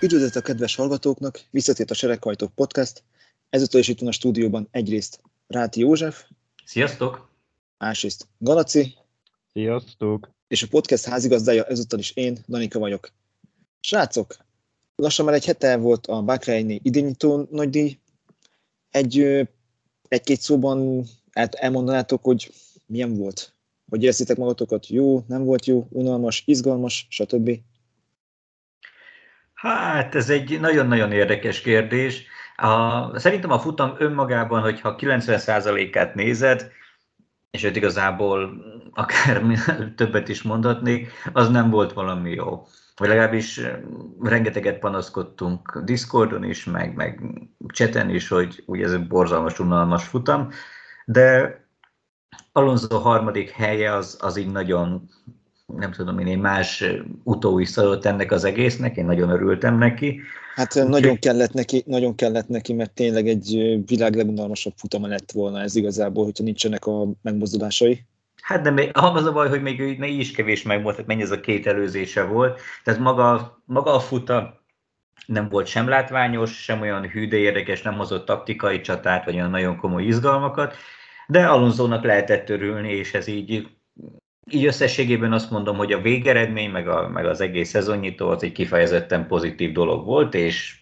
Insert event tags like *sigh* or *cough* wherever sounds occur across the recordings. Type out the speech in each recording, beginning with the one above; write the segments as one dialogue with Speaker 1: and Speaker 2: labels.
Speaker 1: Üdvözlet a kedves hallgatóknak, visszatért a Sereghajtók Podcast. Ezúttal is itt van a stúdióban egyrészt Ráti József.
Speaker 2: Sziasztok!
Speaker 1: Másrészt Galaci.
Speaker 3: Sziasztok!
Speaker 1: És a podcast házigazdája ezúttal is én, Danika vagyok. Srácok, lassan már egy hete volt a Bakreini idényító nagydíj. Egy, egy-két szóban elmondanátok, hogy milyen volt? Hogy éreztétek magatokat? Jó, nem volt jó, unalmas, izgalmas, stb.
Speaker 2: Hát ez egy nagyon-nagyon érdekes kérdés. A, szerintem a futam önmagában, hogyha 90%-át nézed, és őt igazából akár *laughs* többet is mondhatnék, az nem volt valami jó. Vagy legalábbis rengeteget panaszkodtunk Discordon is, meg, meg cseten is, hogy ugye ez egy borzalmas, unalmas futam, de Alonso harmadik helye az, az így nagyon nem tudom én, én más utóiszadott ennek az egésznek, én nagyon örültem neki.
Speaker 1: Hát Úgy, nagyon kellett neki, nagyon kellett neki, mert tényleg egy világ legunalmasabb futama lett volna ez igazából, hogyha nincsenek a megmozdulásai.
Speaker 2: Hát de még, az a baj, hogy még ne is kevés megvolt, tehát mennyi ez a két előzése volt. Tehát maga, maga a futa nem volt sem látványos, sem olyan hű, de érdekes, nem hozott taktikai csatát, vagy olyan nagyon komoly izgalmakat, de Alonzónak lehetett örülni, és ez így így összességében azt mondom, hogy a végeredmény, meg, a, meg az egész szezonnyitó az egy kifejezetten pozitív dolog volt, és,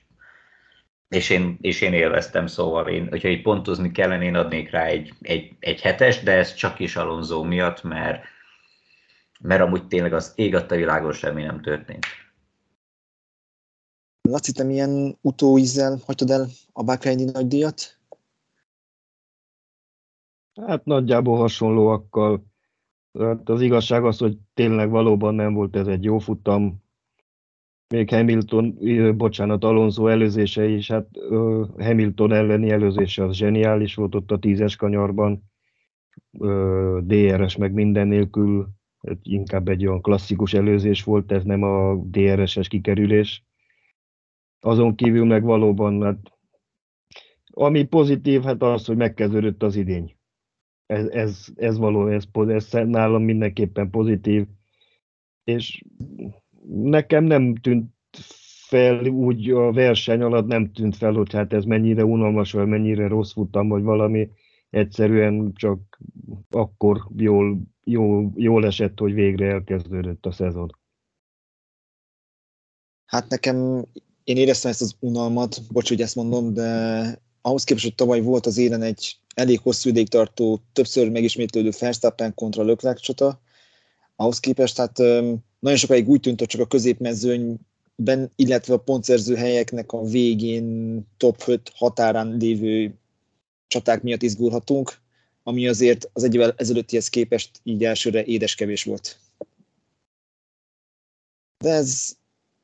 Speaker 2: és, én, és én élveztem, szóval én, hogyha így pontozni kellene, én adnék rá egy, egy, egy hetes, de ez csak is Alonso miatt, mert, mert amúgy tényleg az ég a világon semmi nem történt.
Speaker 1: Laci, te milyen utóízzel hagytad el a Bakreini nagy díjat?
Speaker 3: Hát nagyjából hasonlóakkal Hát az igazság az, hogy tényleg valóban nem volt ez egy jó futam. Még Hamilton, bocsánat, Alonso előzése is, hát Hamilton elleni előzése az zseniális volt ott a tízes kanyarban. DRS meg minden nélkül, hát inkább egy olyan klasszikus előzés volt, ez nem a DRS-es kikerülés. Azon kívül meg valóban, hát, ami pozitív, hát az, hogy megkezdődött az idény ez, ez, ez való, ez, ez nálam mindenképpen pozitív, és nekem nem tűnt fel úgy a verseny alatt nem tűnt fel, hogy hát ez mennyire unalmas, vagy mennyire rossz futam, vagy valami egyszerűen csak akkor jól, jól, jól esett, hogy végre elkezdődött a szezon.
Speaker 1: Hát nekem, én éreztem ezt az unalmat, bocs, hogy ezt mondom, de ahhoz képest, hogy tavaly volt az élen egy elég hosszú ideig tartó, többször megismétlődő Verstappen kontra Leclerc csata, ahhoz képest hát nagyon sokáig úgy tűnt, hogy csak a középmezőnyben, illetve a pontszerző helyeknek a végén top 5 határán lévő csaták miatt izgulhatunk, ami azért az egyével ezelőttihez képest így elsőre édeskevés volt. De ez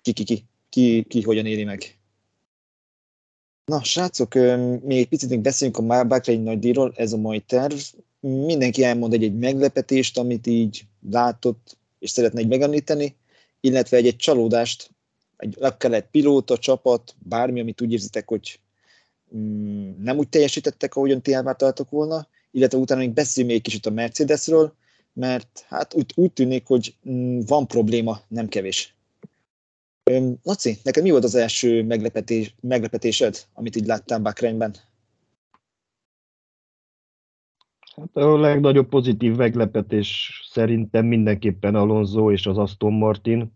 Speaker 1: ki, ki, ki, ki, ki hogyan éli meg. Na, srácok, még egy picit még beszéljünk a Bahrein nagy díjról, ez a mai terv. Mindenki elmond egy-egy meglepetést, amit így látott, és szeretne egy megemlíteni, illetve egy-egy csalódást, egy, akár egy pilóta, csapat, bármi, amit úgy érzitek, hogy mm, nem úgy teljesítettek, ahogyan ti elvártaltok volna, illetve utána még beszéljünk egy kicsit a Mercedesről, mert hát úgy, úgy tűnik, hogy mm, van probléma, nem kevés. Laci, neked mi volt az első meglepetés, meglepetésed, amit így láttál Bakrányban?
Speaker 3: Hát a legnagyobb pozitív meglepetés szerintem mindenképpen Alonso és az Aston Martin.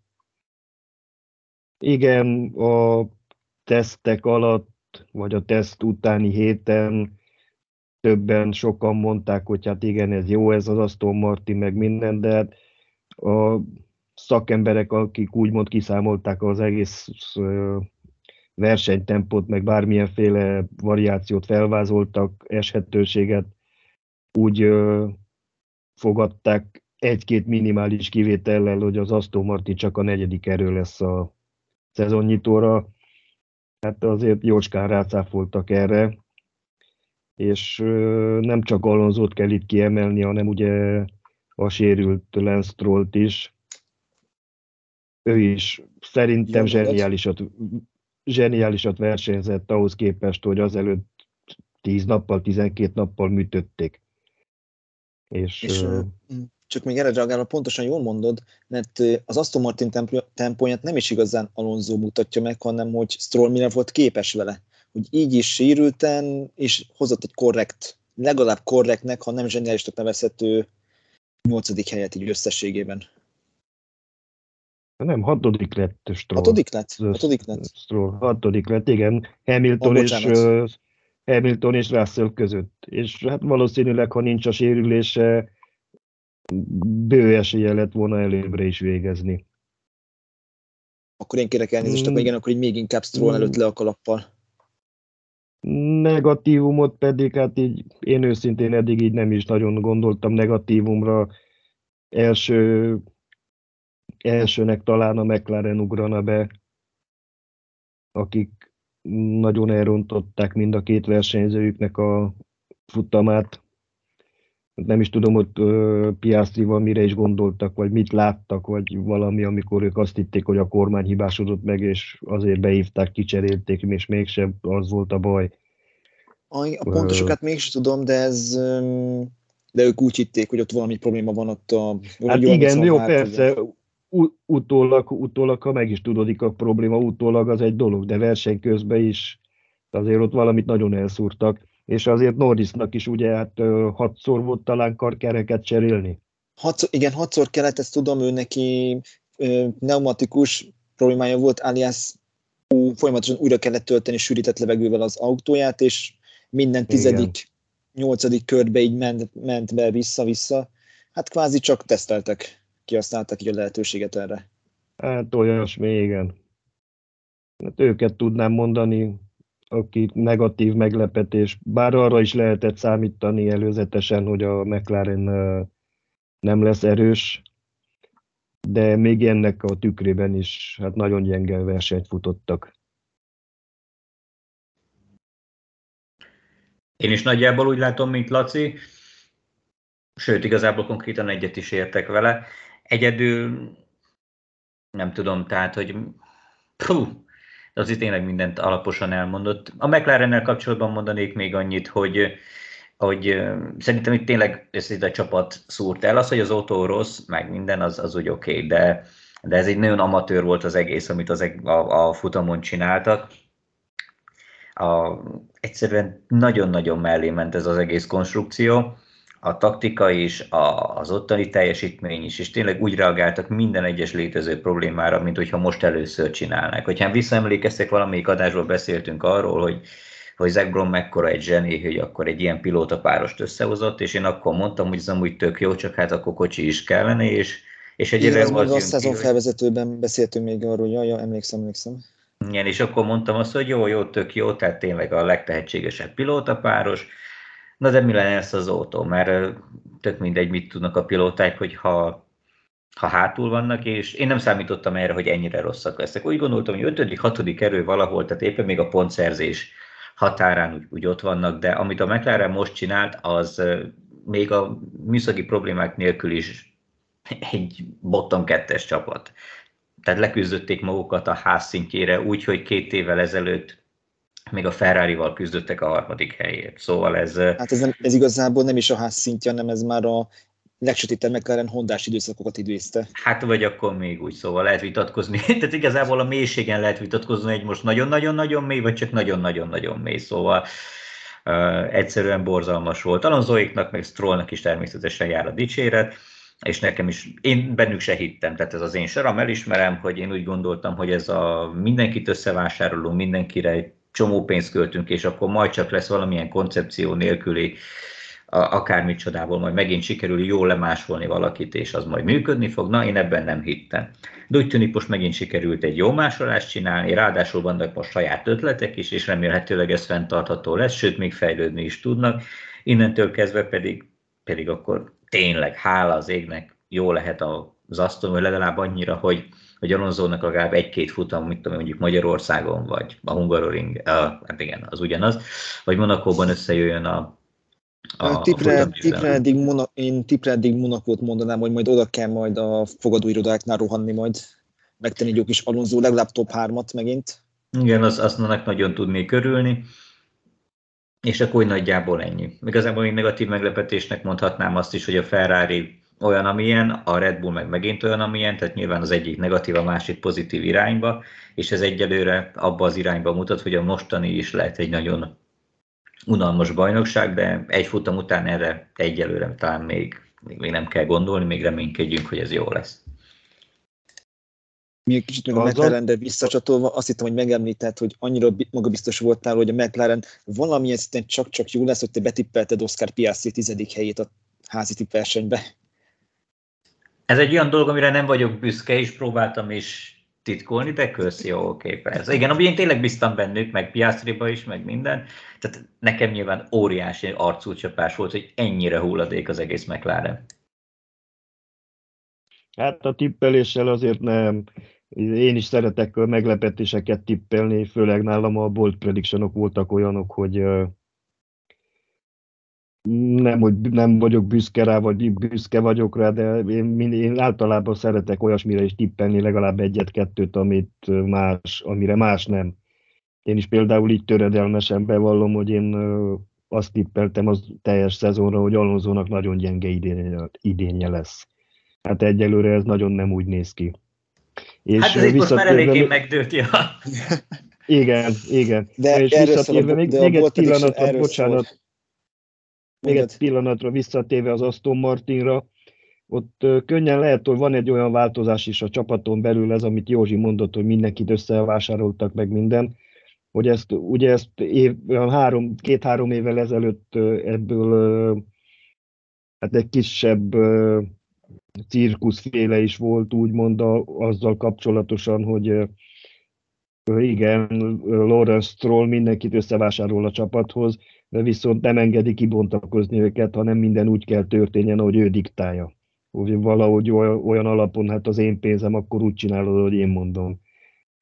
Speaker 3: Igen, a tesztek alatt, vagy a teszt utáni héten többen, sokan mondták, hogy hát igen, ez jó ez az Aston Martin, meg minden, de hát a szakemberek, akik úgymond kiszámolták az egész versenytempót, meg bármilyenféle variációt felvázoltak, eshetőséget, úgy fogadták egy-két minimális kivétellel, hogy az Aston Martin csak a negyedik erő lesz a szezonnyitóra. Hát azért jócskán rácáfoltak erre, és nem csak Alonzót kell itt kiemelni, hanem ugye a sérült Lance is, ő is szerintem zseniálisat, zseniálisat versenyzett ahhoz képest, hogy azelőtt 10 nappal, 12 nappal műtötték.
Speaker 1: És, és uh, csak még erre reagálva pontosan jól mondod, mert az Aston Martin tempóját nem is igazán Alonso mutatja meg, hanem hogy Stroll mire volt képes vele. Hogy így is sérülten, és hozott egy korrekt, legalább korrektnek, ha nem zseniálisnak nevezhető nyolcadik helyet így összességében.
Speaker 3: Nem, hatodik lett
Speaker 1: Stroll. Hatodik lett? Hatodik lett?
Speaker 3: Stroll, hatodik lett, igen. Hamilton, oh, és, uh, Hamilton és Russell között. És hát valószínűleg, ha nincs a sérülése, bő esélye lett volna előbbre is végezni.
Speaker 1: Akkor én kérek elnézést, mm. igen, akkor így még inkább Stroll előtt le a kalappal.
Speaker 3: Negatívumot pedig, hát így én őszintén eddig így nem is nagyon gondoltam negatívumra. Első, elsőnek talán a McLaren ugrana be, akik nagyon elrontották mind a két versenyzőjüknek a futamát. Nem is tudom, hogy Piastrival mire is gondoltak, vagy mit láttak, vagy valami, amikor ők azt hitték, hogy a kormány hibásodott meg, és azért beívták, kicserélték, és mégsem az volt a baj.
Speaker 1: A, a pontosokat uh, mégsem tudom, de ez de ők úgy hitték, hogy ott valami probléma van ott a...
Speaker 3: Hát igen, jó, persze, utólag, utólag, ha meg is tudodik a probléma, utólag az egy dolog, de verseny közben is azért ott valamit nagyon elszúrtak és azért Norrisnak is ugye hát hatszor volt talán karkereket cserélni.
Speaker 1: Hatszor, igen, hatszor kellett, ezt tudom, ő neki pneumatikus problémája volt, alias folyamatosan újra kellett tölteni sűrített levegővel az autóját, és minden tizedik, igen. nyolcadik körbe így ment, ment be vissza-vissza. Hát kvázi csak teszteltek, kihasználtak így a lehetőséget erre.
Speaker 3: Hát olyasmi, igen. Hát őket tudnám mondani, aki negatív meglepetés, bár arra is lehetett számítani előzetesen, hogy a McLaren nem lesz erős, de még ennek a tükrében is hát nagyon gyenge versenyt futottak.
Speaker 2: Én is nagyjából úgy látom, mint Laci, sőt, igazából konkrétan egyet is értek vele. Egyedül nem tudom, tehát, hogy puh, de azért tényleg mindent alaposan elmondott. A McLarennel kapcsolatban mondanék még annyit, hogy hogy szerintem itt tényleg ez itt a csapat szúrt el. Az, hogy az autó rossz, meg minden, az, az úgy oké, okay, de, de ez egy nagyon amatőr volt az egész, amit az, a, a futamon csináltak. A, egyszerűen nagyon-nagyon mellé ment ez az egész konstrukció a taktika is, a, az ottani teljesítmény is, és tényleg úgy reagáltak minden egyes létező problémára, mint hogyha most először csinálnák. Hogyha visszaemlékeztek, valamelyik adásról beszéltünk arról, hogy hogy Zach Brown mekkora egy zseni, hogy akkor egy ilyen pilótapárost összehozott, és én akkor mondtam, hogy ez amúgy tök jó, csak hát akkor kocsi is kellene, és, és
Speaker 1: egy Igen, az a szezon ki, felvezetőben beszéltünk még arról, hogy ja, emlékszem, emlékszem.
Speaker 2: Igen, és akkor mondtam azt, hogy jó, jó, tök jó, tehát tényleg a legtehetségesebb pilótapáros, Na de mi lenne ez az autó? Mert tök mindegy, mit tudnak a pilóták, hogy ha, ha hátul vannak, és én nem számítottam erre, hogy ennyire rosszak lesznek. Úgy gondoltam, hogy ötödik, hatodik erő valahol, tehát éppen még a pontszerzés határán úgy, úgy ott vannak, de amit a McLaren most csinált, az még a műszaki problémák nélkül is egy bottom kettes csapat. Tehát leküzdötték magukat a ház szintjére úgy, hogy két évvel ezelőtt még a Ferrari-val küzdöttek a harmadik helyért. Szóval ez...
Speaker 1: Hát ez, nem, ez igazából nem is a ház szintje, hanem ez már a legsötétebb McLaren hondás időszakokat időzte.
Speaker 2: Hát vagy akkor még úgy, szóval lehet vitatkozni. *laughs* Tehát igazából a mélységen lehet vitatkozni, hogy most nagyon-nagyon-nagyon mély, vagy csak nagyon-nagyon-nagyon mély. Szóval uh, egyszerűen borzalmas volt. Alonsoiknak, meg Strollnak is természetesen jár a dicséret és nekem is, én bennük se hittem, tehát ez az én saram, elismerem, hogy én úgy gondoltam, hogy ez a mindenkit összevásárolunk, mindenkire csomó pénzt költünk, és akkor majd csak lesz valamilyen koncepció nélküli akármit csodából majd megint sikerül jól lemásolni valakit, és az majd működni fog. Na, én ebben nem hittem. De úgy tűnik, most megint sikerült egy jó másolást csinálni, ráadásul vannak most saját ötletek is, és remélhetőleg ez fenntartható lesz, sőt, még fejlődni is tudnak. Innentől kezdve pedig, pedig akkor tényleg, hála az égnek, jó lehet az asztal, vagy legalább annyira, hogy hogy Alonso-nak legalább egy-két futam, tudom, mondjuk Magyarországon, vagy a Hungaroring, uh, hát igen, az ugyanaz, vagy Monakóban összejöjjön a,
Speaker 1: a, tipre, a tipre eddig Mona, én tipre eddig Monakót mondanám, hogy majd oda kell majd a fogadóirodáknál rohanni majd, megtenni egy jó kis Alonso, legalább top 3-at megint.
Speaker 2: Igen, az, azt nagyon tudnék körülni. És akkor úgy nagyjából ennyi. Igazából én negatív meglepetésnek mondhatnám azt is, hogy a Ferrari olyan, amilyen, a Red Bull meg megint olyan, amilyen, tehát nyilván az egyik negatív, a másik pozitív irányba, és ez egyelőre abba az irányba mutat, hogy a mostani is lehet egy nagyon unalmas bajnokság, de egy futam után erre egyelőre talán még, még nem kell gondolni, még reménykedjünk, hogy ez jó lesz.
Speaker 1: Még kicsit még a McLaren-de visszacsatolva, azt hittem, hogy megemlített, hogy annyira magabiztos voltál, hogy a McLaren valamilyen szinten csak-csak jó lesz, hogy te betippelted Oscar Piastri tizedik helyét a házi tipp versenybe.
Speaker 2: Ez egy olyan dolog, amire nem vagyok büszke, és próbáltam is titkolni, de köszi, jó, oké, persze. Igen, ami én tényleg biztam bennük, meg Piastriba is, meg minden. Tehát nekem nyilván óriási arcúcsapás volt, hogy ennyire hulladék az egész McLaren.
Speaker 3: Hát a tippeléssel azért nem. Én is szeretek meglepetéseket tippelni, főleg nálam a bold predictionok voltak olyanok, hogy nem, hogy nem vagyok büszke rá, vagy büszke vagyok rá, de én, én általában szeretek olyasmire is tippelni, legalább egyet-kettőt, amit más, amire más nem. Én is például így töredelmesen bevallom, hogy én azt tippeltem az teljes szezonra, hogy Alonzónak nagyon gyenge idénye, idénye lesz. Hát egyelőre ez nagyon nem úgy néz ki.
Speaker 2: És hát ez most már eléggé megdőlt, ja.
Speaker 3: Igen, igen. De és visszatérve, még, még egy pillanatra, bocsánat, még egy pillanatra visszatéve az Aston Martinra, ott könnyen lehet, hogy van egy olyan változás is a csapaton belül, ez, amit Józsi mondott, hogy mindenkit összevásároltak meg minden, hogy ezt, ugye ezt év, három, két-három évvel ezelőtt ebből hát egy kisebb cirkuszféle is volt, úgymond a, azzal kapcsolatosan, hogy igen, Lawrence Stroll mindenkit összevásárol a csapathoz, viszont nem engedi kibontakozni őket, hanem minden úgy kell történjen, ahogy ő diktálja. Úgy valahogy olyan alapon, hát az én pénzem, akkor úgy csinálod, hogy én mondom.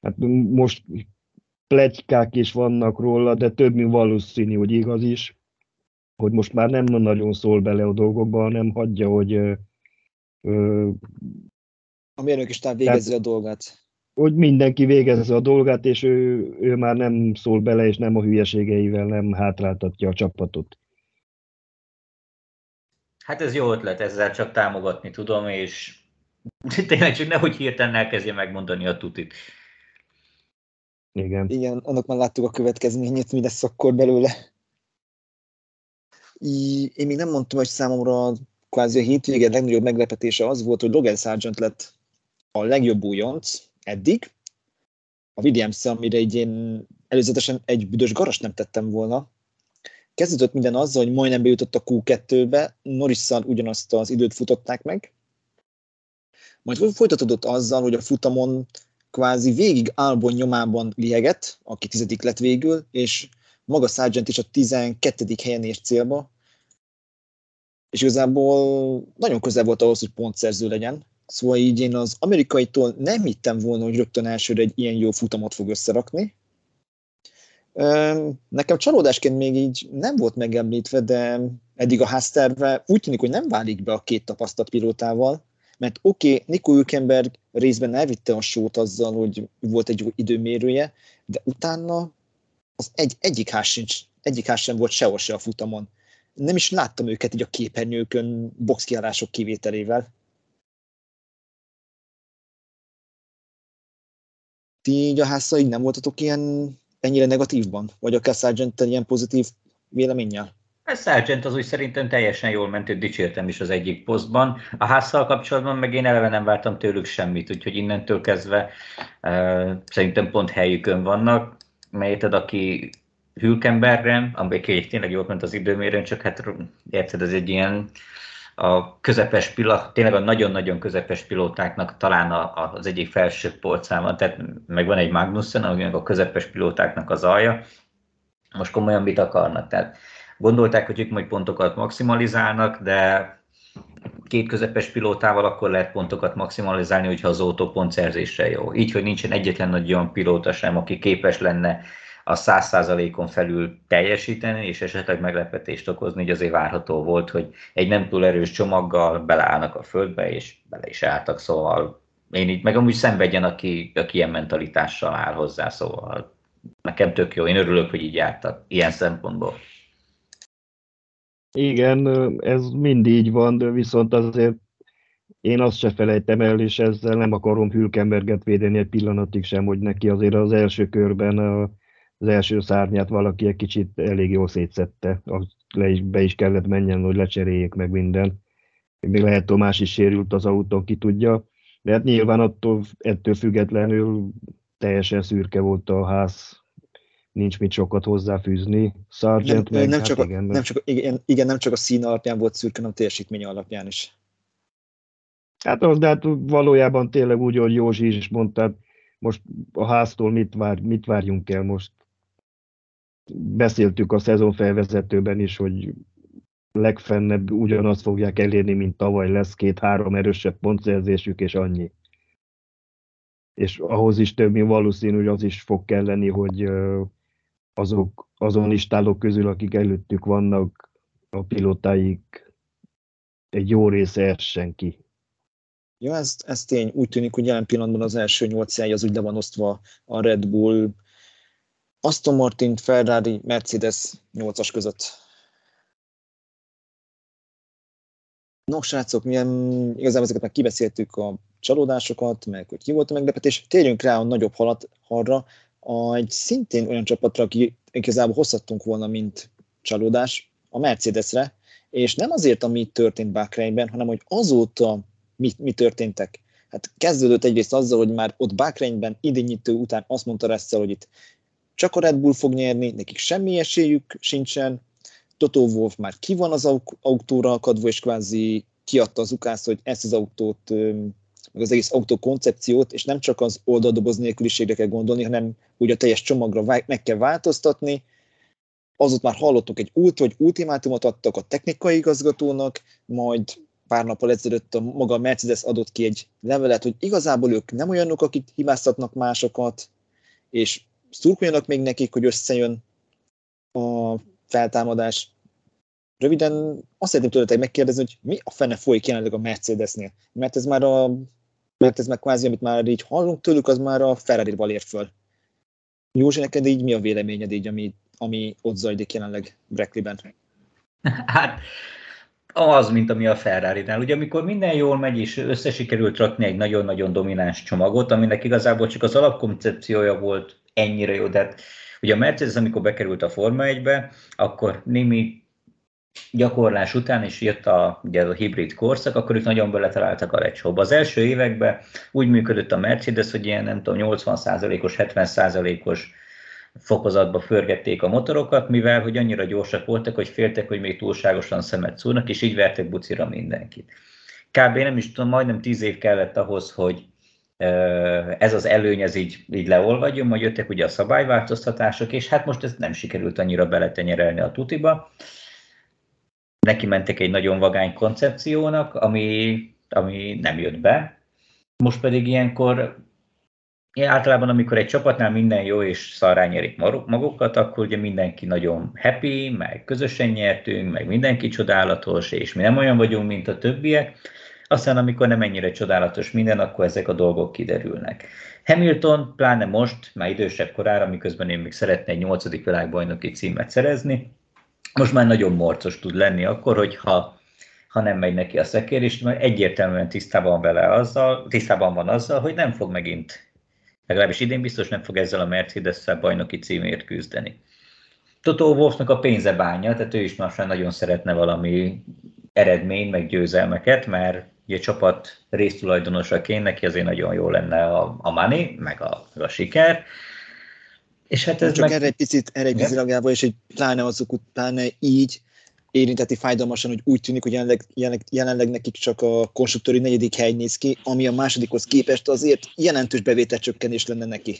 Speaker 3: Hát most plegykák is vannak róla, de több, mint valószínű, hogy igaz is, hogy most már nem nagyon szól bele a dolgokba, hanem hagyja, hogy
Speaker 1: ö, a mérnök is végezze a dolgát
Speaker 3: hogy mindenki végezze a dolgát, és ő, ő már nem szól bele, és nem a hülyeségeivel nem hátráltatja a csapatot.
Speaker 2: Hát ez jó ötlet, ezzel csak támogatni tudom, és *laughs* tényleg csak nehogy hirtelen elkezdje megmondani a tutit.
Speaker 3: Igen.
Speaker 1: Igen, annak már láttuk a következményét, mi lesz akkor belőle. Én még nem mondtam, hogy számomra kvázi a hétvége legnagyobb meglepetése az volt, hogy Logan Sargent lett a legjobb újonc, eddig. A williams amire így én előzetesen egy büdös garast nem tettem volna. Kezdődött minden azzal, hogy majdnem bejutott a Q2-be, norris ugyanazt az időt futották meg, majd folytatódott azzal, hogy a futamon kvázi végig Albon nyomában liegett, aki tizedik lett végül, és maga Sargent is a 12. helyen ért célba, és igazából nagyon közel volt ahhoz, hogy pontszerző legyen. Szóval így én az amerikaitól nem hittem volna, hogy rögtön elsőre egy ilyen jó futamot fog összerakni. Nekem csalódásként még így nem volt megemlítve, de eddig a házterve úgy tűnik, hogy nem válik be a két tapasztalt pilótával, mert oké, okay, Nico Hülkenberg részben elvitte a sót azzal, hogy volt egy jó időmérője, de utána az egy, egyik, ház sincs, egyik ház sem volt sehol se a futamon. Nem is láttam őket így a képernyőkön boxkiállások kivételével. Ti így a házszal így nem voltatok ilyen ennyire negatívban? Vagy akár sargent ilyen pozitív véleménnyel?
Speaker 2: A Sargent az úgy szerintem teljesen jól ment, őt dicsértem is az egyik posztban. A házszal kapcsolatban meg én eleve nem vártam tőlük semmit, úgyhogy innentől kezdve uh, szerintem pont helyükön vannak. Melyted, aki Hülkenbergre, ami tényleg jól ment az időmérőn, csak hát érted, ez egy ilyen a közepes pilóta, tényleg a nagyon-nagyon közepes pilótáknak talán a, az egyik felső polcán van, tehát meg van egy Magnussen, ami a közepes pilótáknak az alja. Most komolyan mit akarnak? Tehát gondolták, hogy ők majd pontokat maximalizálnak, de két közepes pilótával akkor lehet pontokat maximalizálni, hogyha az autó pontszerzésre jó. Így, hogy nincsen egyetlen nagy olyan pilóta sem, aki képes lenne a 100%-on felül teljesíteni, és esetleg meglepetést okozni, hogy azért várható volt, hogy egy nem túl erős csomaggal beleállnak a földbe, és bele is álltak, szóval én így, meg amúgy szenvedjen, aki, aki ilyen mentalitással áll hozzá, szóval nekem tök jó, én örülök, hogy így jártak ilyen szempontból.
Speaker 3: Igen, ez mind így van, de viszont azért én azt se felejtem el, és ezzel nem akarom Hülkenberget védeni egy pillanatig sem, hogy neki azért az első körben a, az első szárnyát valaki egy kicsit elég jól szétszette. Le is, be is kellett menjen, hogy lecseréljék meg minden. Még lehet Tomás is sérült az autón, ki tudja. De hát nyilván attól, ettől függetlenül teljesen szürke volt a ház, nincs mit sokat hozzáfűzni. Sargent
Speaker 1: nem, meg, nem, hát csak igen, a, nem csak, igen, igen, nem csak a szín alapján volt szürke, hanem a teljesítmény alapján is.
Speaker 3: Hát az, de hát valójában tényleg úgy, hogy Józsi is mondta, most a háztól mit, vár, mit várjunk el most. Beszéltük a szezon felvezetőben is, hogy legfennebb ugyanazt fogják elérni, mint tavaly lesz, két-három erősebb pontszerzésük, és annyi. És ahhoz is több, mint valószínű, hogy az is fog kelleni, hogy azok, azon istálók közül, akik előttük vannak, a pilotáik egy jó része essen ki.
Speaker 1: Ja, ez, ez tény. Úgy tűnik, hogy jelen pillanatban az első nyolc hely az úgy le van osztva a Red Bull, Aston Martin, Ferrari, Mercedes 8-as között. No, srácok, milyen, igazából ezeket meg kibeszéltük a csalódásokat, meg hogy ki volt a meglepetés. Térjünk rá a nagyobb halat arra, egy szintén olyan csapatra, aki igazából hozhattunk volna, mint csalódás, a Mercedesre, és nem azért, ami történt Bakreinben, hanem hogy azóta mi, mi történtek. Hát kezdődött egyrészt azzal, hogy már ott Bakreinben idényítő után azt mondta Russell, hogy itt csak a Red Bull fog nyerni, nekik semmi esélyük sincsen, Toto Wolf már ki van az autóra akadva, és kvázi kiadta az ukász, hogy ezt az autót, meg az egész autó koncepciót, és nem csak az oldaldoboz nélküliségre kell gondolni, hanem úgy a teljes csomagra meg kell változtatni. Azot már hallottuk egy út, vagy ultimátumot adtak a technikai igazgatónak, majd pár nappal ezelőtt a maga Mercedes adott ki egy levelet, hogy igazából ők nem olyanok, akik hibáztatnak másokat, és szurkoljanak még nekik, hogy összejön a feltámadás. Röviden azt szeretném tőletek megkérdezni, hogy mi a fene folyik jelenleg a Mercedesnél? Mert ez már a mert ez meg kvázi, amit már így hallunk tőlük, az már a Ferrari-val ér föl. Józsi, neked így mi a véleményed így, ami, ami ott zajlik jelenleg Brackley-ben?
Speaker 2: Hát az, mint ami a Ferrari-nál. Ugye amikor minden jól megy, és összesikerült rakni egy nagyon-nagyon domináns csomagot, aminek igazából csak az alapkoncepciója volt ennyire jó, de hát ugye a Mercedes, amikor bekerült a Forma 1-be, akkor némi gyakorlás után is jött a, ugye a hibrid korszak, akkor ők nagyon beletaláltak a lecsóba. Az első években úgy működött a Mercedes, hogy ilyen nem tudom, 80%-os, 70%-os fokozatba förgették a motorokat, mivel hogy annyira gyorsak voltak, hogy féltek, hogy még túlságosan szemet szúrnak, és így vertek bucira mindenkit. Kb. nem is tudom, majdnem tíz év kellett ahhoz, hogy ez az előny, ez így, így leolvadjon, majd jöttek ugye a szabályváltoztatások, és hát most ez nem sikerült annyira beletenyerelni a tutiba. Neki mentek egy nagyon vagány koncepciónak, ami, ami nem jött be. Most pedig ilyenkor általában, amikor egy csapatnál minden jó és szarrá nyerik magukat, akkor ugye mindenki nagyon happy, meg közösen nyertünk, meg mindenki csodálatos, és mi nem olyan vagyunk, mint a többiek. Aztán, amikor nem ennyire csodálatos minden, akkor ezek a dolgok kiderülnek. Hamilton, pláne most, már idősebb korára, miközben én még szeretne egy nyolcadik világbajnoki címet szerezni, most már nagyon morcos tud lenni akkor, hogyha ha nem megy neki a szekér, és egyértelműen tisztában, vele azzal, tisztában van azzal, hogy nem fog megint legalábbis idén biztos nem fog ezzel a mercedes bajnoki címért küzdeni. Toto Wolfnak a pénze bánja, tehát ő is már nagyon szeretne valami eredmény, meg győzelmeket, mert ugye csapat résztulajdonosaként neki azért nagyon jó lenne a, a money, meg a, meg a siker.
Speaker 1: És hát ez Csak meg... erre egy picit, erre egy picit és egy pláne azok után így érinteti fájdalmasan, hogy úgy tűnik, hogy jelenleg, jelenleg, jelenleg nekik csak a konstruktőri negyedik hely néz ki, ami a másodikhoz képest azért jelentős bevételcsökkenés lenne neki.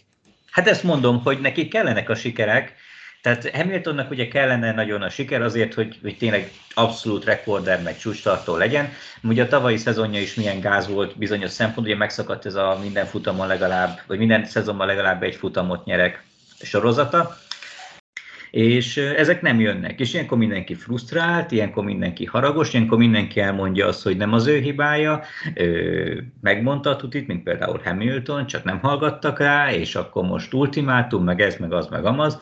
Speaker 2: Hát ezt mondom, hogy neki kellenek a sikerek, tehát Hamiltonnak ugye kellene nagyon a siker azért, hogy, hogy tényleg abszolút rekorder meg csúcstartó legyen. Ugye a tavalyi szezonja is milyen gáz volt bizonyos szempont, ugye megszakadt ez a minden futamon legalább, vagy minden szezonban legalább egy futamot nyerek sorozata és ezek nem jönnek. És ilyenkor mindenki frusztrált, ilyenkor mindenki haragos, ilyenkor mindenki elmondja azt, hogy nem az ő hibája, megmondta a tutit, mint például Hamilton, csak nem hallgattak rá, és akkor most ultimátum, meg ez, meg az, meg amaz.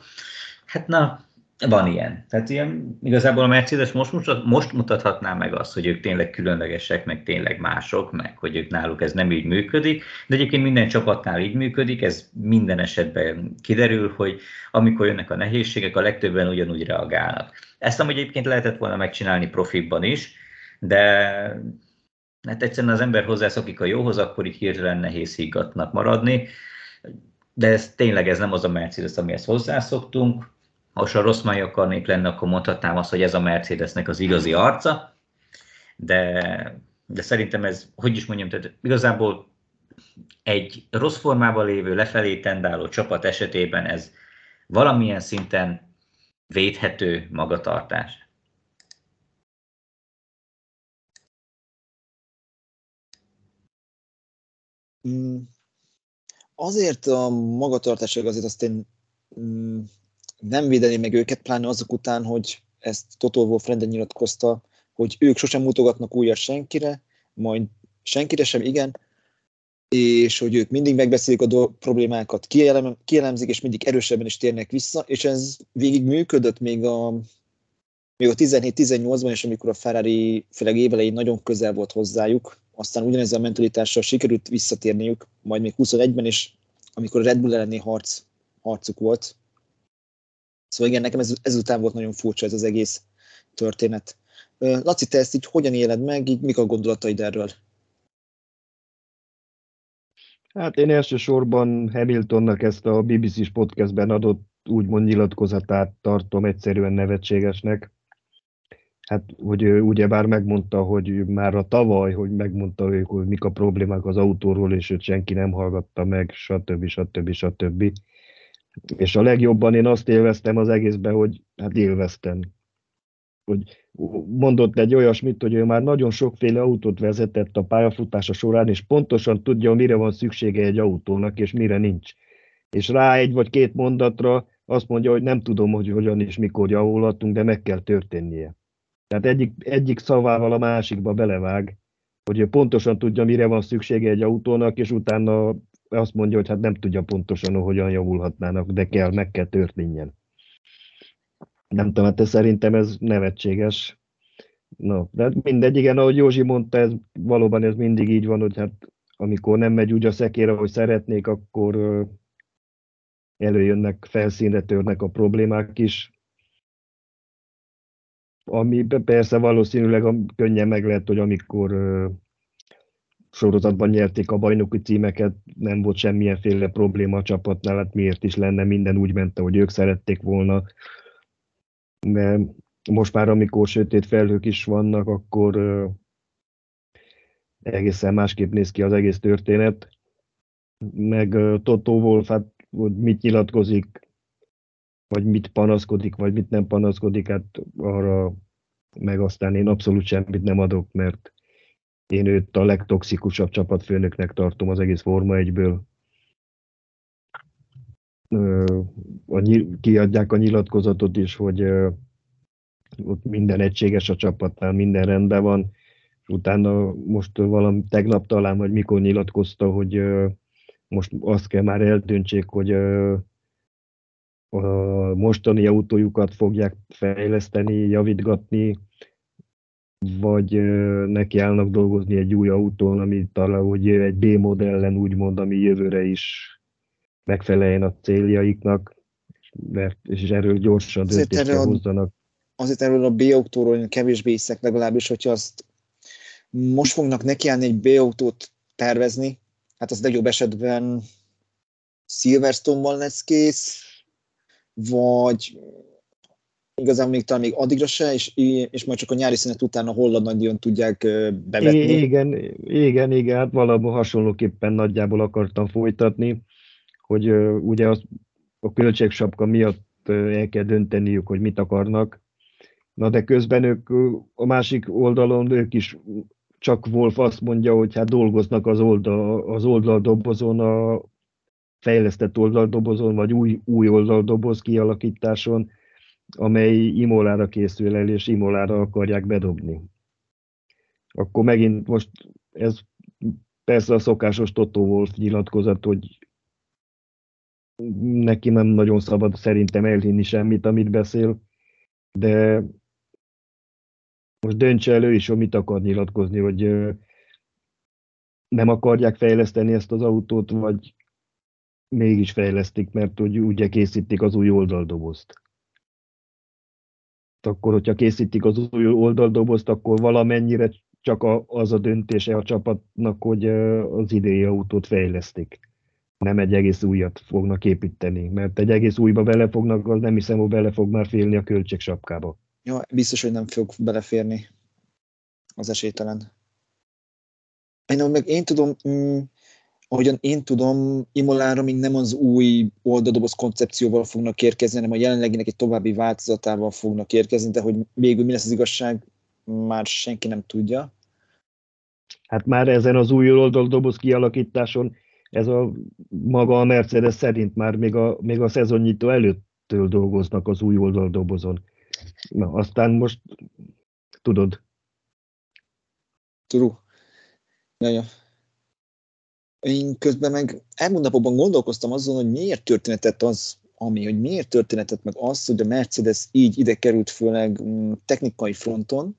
Speaker 2: Hát na, Van ilyen. Tehát ilyen, igazából a Mercedes most, most mutathatná meg azt, hogy ők tényleg különlegesek, meg tényleg mások, meg hogy ők náluk ez nem így működik, de egyébként minden csapatnál így működik, ez minden esetben kiderül, hogy amikor jönnek a nehézségek, a legtöbben ugyanúgy reagálnak. Ezt amúgy egyébként lehetett volna megcsinálni profibban is, de hát egyszerűen az ember hozzászokik a jóhoz, akkor így hirtelen nehéz higgatnak maradni, de ez tényleg ez nem az a Mercedes, amihez hozzászoktunk, ha a rossz máj akarnék lenni, akkor mondhatnám azt, hogy ez a Mercedesnek az igazi arca, de, de szerintem ez, hogy is mondjam, tehát igazából egy rossz formában lévő, lefelé tendáló csapat esetében ez valamilyen szinten védhető magatartás.
Speaker 1: Mm. Azért a magatartások azért azt én mm, nem védeni meg őket, pláne azok után, hogy ezt Totó Wolf renden nyilatkozta, hogy ők sosem mutogatnak újra senkire, majd senkire sem, igen, és hogy ők mindig megbeszélik a do- problémákat, kielem- kielemzik, és mindig erősebben is térnek vissza, és ez végig működött még a, még a 17-18-ban is, amikor a Ferrari főleg évelején nagyon közel volt hozzájuk, aztán ugyanezzel a mentalitással sikerült visszatérniük, majd még 21-ben is, amikor a Red Bull elleni harc, harcuk volt, Szóval igen, nekem ez, ezután volt nagyon furcsa ez az egész történet. Laci, te ezt így hogyan éled meg, így mik a gondolataid erről?
Speaker 3: Hát én elsősorban Hamiltonnak ezt a BBC-s podcastben adott úgymond nyilatkozatát tartom egyszerűen nevetségesnek. Hát, hogy ő ugyebár megmondta, hogy már a tavaly, hogy megmondta ők, hogy mik a problémák az autóról, és őt senki nem hallgatta meg, stb. stb. stb. stb. És a legjobban én azt élveztem az egészben, hogy hát élveztem. Hogy mondott egy olyasmit, hogy ő már nagyon sokféle autót vezetett a pályafutása során, és pontosan tudja, mire van szüksége egy autónak, és mire nincs. És rá egy vagy két mondatra azt mondja, hogy nem tudom, hogy hogyan és mikor javulhatunk, de meg kell történnie. Tehát egyik, egyik szavával a másikba belevág, hogy ő pontosan tudja, mire van szüksége egy autónak, és utána azt mondja, hogy hát nem tudja pontosan, hogyan javulhatnának, de kell, meg kell történjen. Nem tudom, hát szerintem ez nevetséges. No, de mindegy, igen, ahogy Józsi mondta, ez, valóban ez mindig így van, hogy hát amikor nem megy úgy a szekér, ahogy szeretnék, akkor előjönnek, felszínre törnek a problémák is. Ami persze valószínűleg könnyen meg lehet, hogy amikor sorozatban nyerték a bajnoki címeket, nem volt semmilyenféle probléma a csapatnál, hát miért is lenne, minden úgy ment, hogy ők szerették volna. De most már, amikor sötét felhők is vannak, akkor egészen másképp néz ki az egész történet. Meg Totó Wolf, hát hogy mit nyilatkozik, vagy mit panaszkodik, vagy mit nem panaszkodik, hát arra meg aztán én abszolút semmit nem adok, mert én őt a legtoxikusabb csapatfőnöknek tartom az egész Forma 1-ből. Kiadják a nyilatkozatot is, hogy ott minden egységes a csapatnál, minden rendben van. Utána most valami tegnap talán, vagy mikor nyilatkozta, hogy most azt kell már eldöntsék, hogy a mostani autójukat fogják fejleszteni, javítgatni, vagy nekiállnak dolgozni egy új autón, ami talán hogy egy B modellen úgymond, ami jövőre is megfeleljen a céljaiknak, mert, és erről gyorsan döntést kell hozzanak.
Speaker 1: Azért erről a B autóról én kevésbé hiszek legalábbis, hogyha azt most fognak nekiállni egy B autót tervezni, hát az legjobb esetben Silverstone-ban lesz kész, vagy igazán még talán még addigra se, és, és majd csak a nyári szünet után a holland nagydíjon tudják bevetni.
Speaker 3: Igen, igen, igen, hát valahol hasonlóképpen nagyjából akartam folytatni, hogy ugye az, a költségsapka miatt el kell dönteniük, hogy mit akarnak. Na de közben ők a másik oldalon ők is csak Wolf azt mondja, hogy hát dolgoznak az, oldal, az oldaldobozon, a fejlesztett oldaldobozon, vagy új, új oldaldoboz kialakításon, amely Imolára készül el, és Imolára akarják bedobni. Akkor megint most ez persze a szokásos Totó Wolf nyilatkozat, hogy neki nem nagyon szabad szerintem elhinni semmit, amit beszél, de most döntse el ő is, hogy mit akar nyilatkozni, hogy nem akarják fejleszteni ezt az autót, vagy mégis fejlesztik, mert hogy ugye készítik az új oldaldobozt. Akkor, hogyha készítik az új oldaldobozt, akkor valamennyire csak az a döntése a csapatnak, hogy az idei autót fejlesztik. Nem egy egész újat fognak építeni, mert egy egész újba bele fognak, az nem hiszem, hogy bele fog már félni a költségsapkába.
Speaker 1: Jó, biztos, hogy nem fog beleférni az esélytelen. Én, meg én tudom, mm, ahogyan én tudom, Imolára még nem az új oldadoboz koncepcióval fognak érkezni, hanem a jelenleginek egy további változatával fognak érkezni, de hogy végül mi lesz az igazság, már senki nem tudja.
Speaker 3: Hát már ezen az új oldaldoboz kialakításon, ez a maga a Mercedes szerint már még a, még a szezonnyitó előttől dolgoznak az új oldaldobozon. Na, aztán most tudod.
Speaker 1: True. Ja, ja. Én közben meg elmúlt napokban gondolkoztam azon, hogy miért történetet az, ami, hogy miért történetet meg az, hogy a Mercedes így ide került főleg mm, technikai fronton,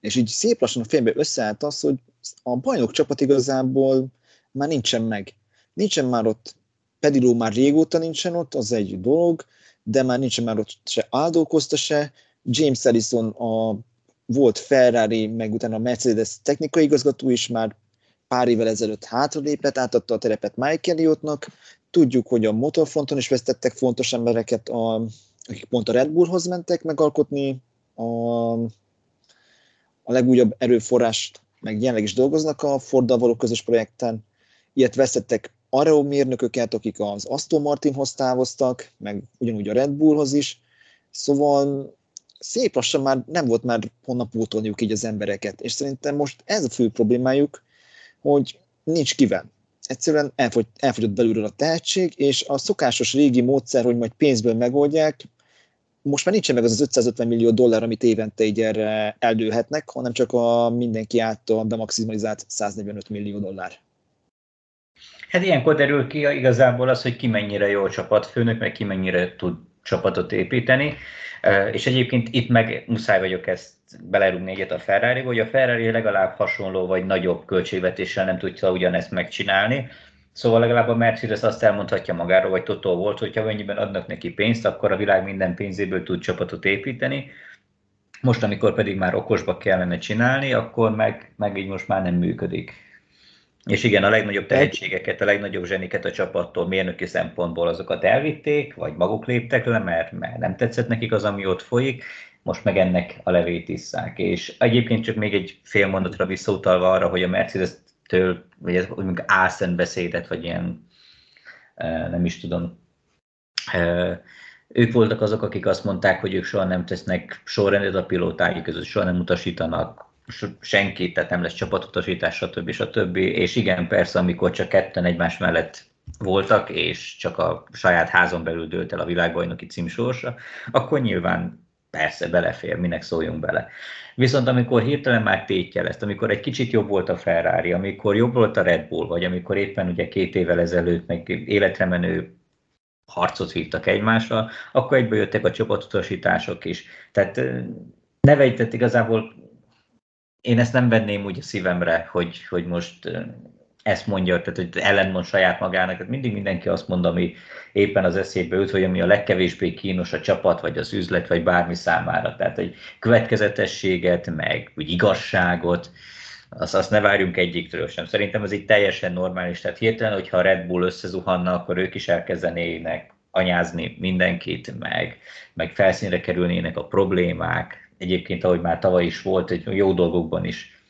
Speaker 1: és így szép lassan a fejembe összeállt az, hogy a bajnok csapat igazából már nincsen meg. Nincsen már ott, Pediló már régóta nincsen ott, az egy dolog, de már nincsen már ott se Aldo Costa se, James Ellison a volt Ferrari, meg utána a Mercedes technikai igazgató is már pár évvel ezelőtt hátralépett, átadta a terepet Mike Elliottnak. Tudjuk, hogy a motorfronton is vesztettek fontos embereket, a, akik pont a Red Bullhoz mentek megalkotni a, a legújabb erőforrást, meg jelenleg is dolgoznak a Forddal való közös projekten. Ilyet vesztettek Areo mérnököket, akik az Aston Martinhoz távoztak, meg ugyanúgy a Red Bullhoz is. Szóval szép lassan már nem volt már honnan pótolniuk így az embereket, és szerintem most ez a fő problémájuk, hogy nincs kivel. Egyszerűen elfogy, elfogyott belülről a tehetség, és a szokásos régi módszer, hogy majd pénzből megoldják, most már nincsen meg az az 550 millió dollár, amit évente így erre eldőhetnek, hanem csak a mindenki által bemaximalizált 145 millió dollár.
Speaker 2: Hát ilyenkor derül ki igazából az, hogy ki mennyire jó csapatfőnök, meg ki mennyire tud csapatot építeni. És egyébként itt meg muszáj vagyok ezt belerúgni egyet a ferrari hogy a Ferrari legalább hasonló vagy nagyobb költségvetéssel nem tudja ugyanezt megcsinálni. Szóval legalább a Mercedes azt elmondhatja magáról, vagy Totó volt, hogyha mennyiben adnak neki pénzt, akkor a világ minden pénzéből tud csapatot építeni. Most, amikor pedig már okosba kellene csinálni, akkor meg, meg így most már nem működik. És igen, a legnagyobb tehetségeket, a legnagyobb zseniket a csapattól mérnöki szempontból azokat elvitték, vagy maguk léptek le, mert, mert nem tetszett nekik az, ami ott folyik, most meg ennek a levét isszák. És egyébként csak még egy fél mondatra visszautalva arra, hogy a Mercedes-től, vagy ez mondjuk álszent beszédet, vagy ilyen, nem is tudom, ők voltak azok, akik azt mondták, hogy ők soha nem tesznek sorrendet a pilótájuk között, soha nem utasítanak senkit, tehát nem lesz csapatutasítás, stb. stb. És igen, persze, amikor csak ketten egymás mellett voltak, és csak a saját házon belül dőlt el a világbajnoki cím sorsa, akkor nyilván persze belefér, minek szóljunk bele. Viszont amikor hirtelen már tétje lesz, amikor egy kicsit jobb volt a Ferrari, amikor jobb volt a Red Bull, vagy amikor éppen ugye két évvel ezelőtt meg életre menő harcot hívtak egymásra, akkor egyből jöttek a csapatutasítások is. Tehát ne vegytett igazából én ezt nem venném úgy a szívemre, hogy, hogy most ezt mondja, tehát hogy ellentmond saját magának. Tehát mindig mindenki azt mond, ami éppen az eszébe jut, hogy ami a legkevésbé kínos a csapat, vagy az üzlet, vagy bármi számára. Tehát hogy következetességet, meg úgy igazságot, azt, azt ne várjunk egyiktől sem. Szerintem ez így teljesen normális. Tehát hirtelen, hogyha a Red Bull összezuhanna, akkor ők is elkezdenének anyázni mindenkit, meg, meg felszínre kerülnének a problémák, egyébként, ahogy már tavaly is volt, egy jó dolgokban is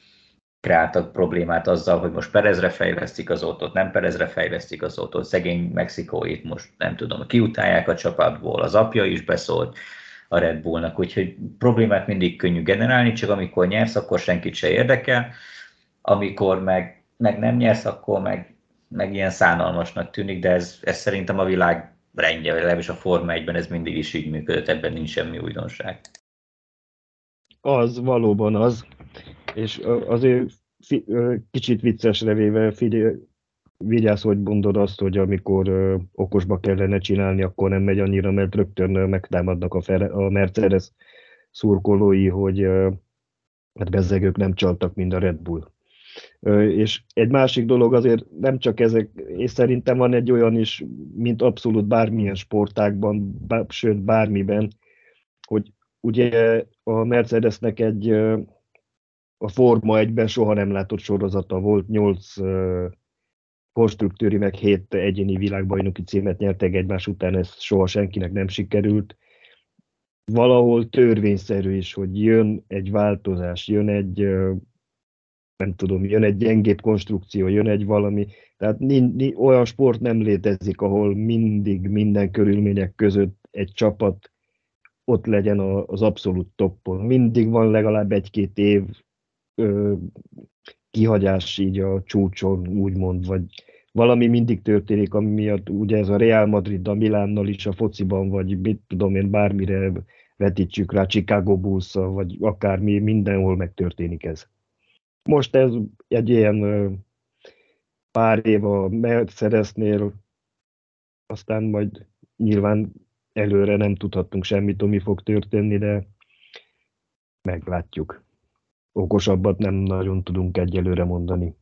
Speaker 2: kreáltak problémát azzal, hogy most Perezre fejlesztik az autót, nem Perezre fejlesztik az autót, szegény Mexikóit most nem tudom, kiutálják a csapatból, az apja is beszólt a Red Bullnak, úgyhogy problémát mindig könnyű generálni, csak amikor nyersz, akkor senkit se érdekel, amikor meg, meg nem nyersz, akkor meg, meg ilyen szánalmasnak tűnik, de ez, ez szerintem a világ rendje, vagy legalábbis a Forma 1-ben ez mindig is így működött, ebben nincs semmi újdonság.
Speaker 3: Az valóban az, és azért fi, kicsit viccesre véve vigyázz, hogy mondod azt, hogy amikor okosba kellene csinálni, akkor nem megy annyira, mert rögtön ö, megtámadnak a, Fere, a Mercedes szurkolói, hogy hát bezzegők nem csaltak, mint a Red Bull. És egy másik dolog azért nem csak ezek, és szerintem van egy olyan is, mint abszolút bármilyen sportákban, bár, sőt bármiben, hogy ugye a Mercedesnek egy a Forma egyben soha nem látott sorozata volt, nyolc konstruktőri, meg hét egyéni világbajnoki címet nyertek egymás után, ez soha senkinek nem sikerült. Valahol törvényszerű is, hogy jön egy változás, jön egy, nem tudom, jön egy gyengébb konstrukció, jön egy valami, tehát olyan sport nem létezik, ahol mindig, minden körülmények között egy csapat ott legyen az abszolút toppon. Mindig van legalább egy-két év ö, kihagyás így a csúcson, úgymond, vagy valami mindig történik, ami miatt ugye ez a Real Madrid, a Milánnal is a fociban, vagy mit tudom én, bármire vetítsük rá, Chicago bulls vagy akármi, mindenhol megtörténik ez. Most ez egy ilyen pár év a Mercedesnél, aztán majd nyilván előre nem tudhattunk semmit, mi fog történni, de meglátjuk. Okosabbat nem nagyon tudunk egyelőre mondani.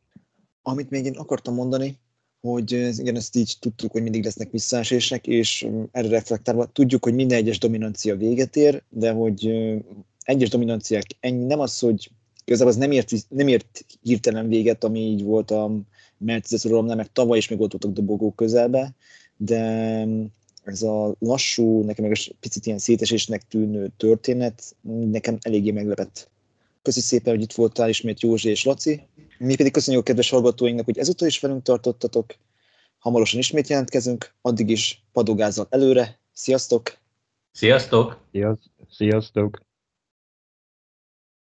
Speaker 1: Amit még én akartam mondani, hogy igen, ezt így tudtuk, hogy mindig lesznek visszaesések, és erre reflektálva tudjuk, hogy minden egyes dominancia véget ér, de hogy egyes dominanciák ennyi, nem az, hogy igazából az nem ért, nem ért hirtelen véget, ami így volt a Mercedes nem, mert tavaly is még ott voltak dobogó közelbe, de ez a lassú, nekem meg picit ilyen szétesésnek tűnő történet nekem eléggé meglepett. Köszi szépen, hogy itt voltál ismét Józsi és Laci. Mi pedig köszönjük a kedves hallgatóinknak, hogy ezúttal is velünk tartottatok. Hamarosan ismét jelentkezünk, addig is padogázzal előre. Sziasztok!
Speaker 2: Sziasztok!
Speaker 3: Sziasztok!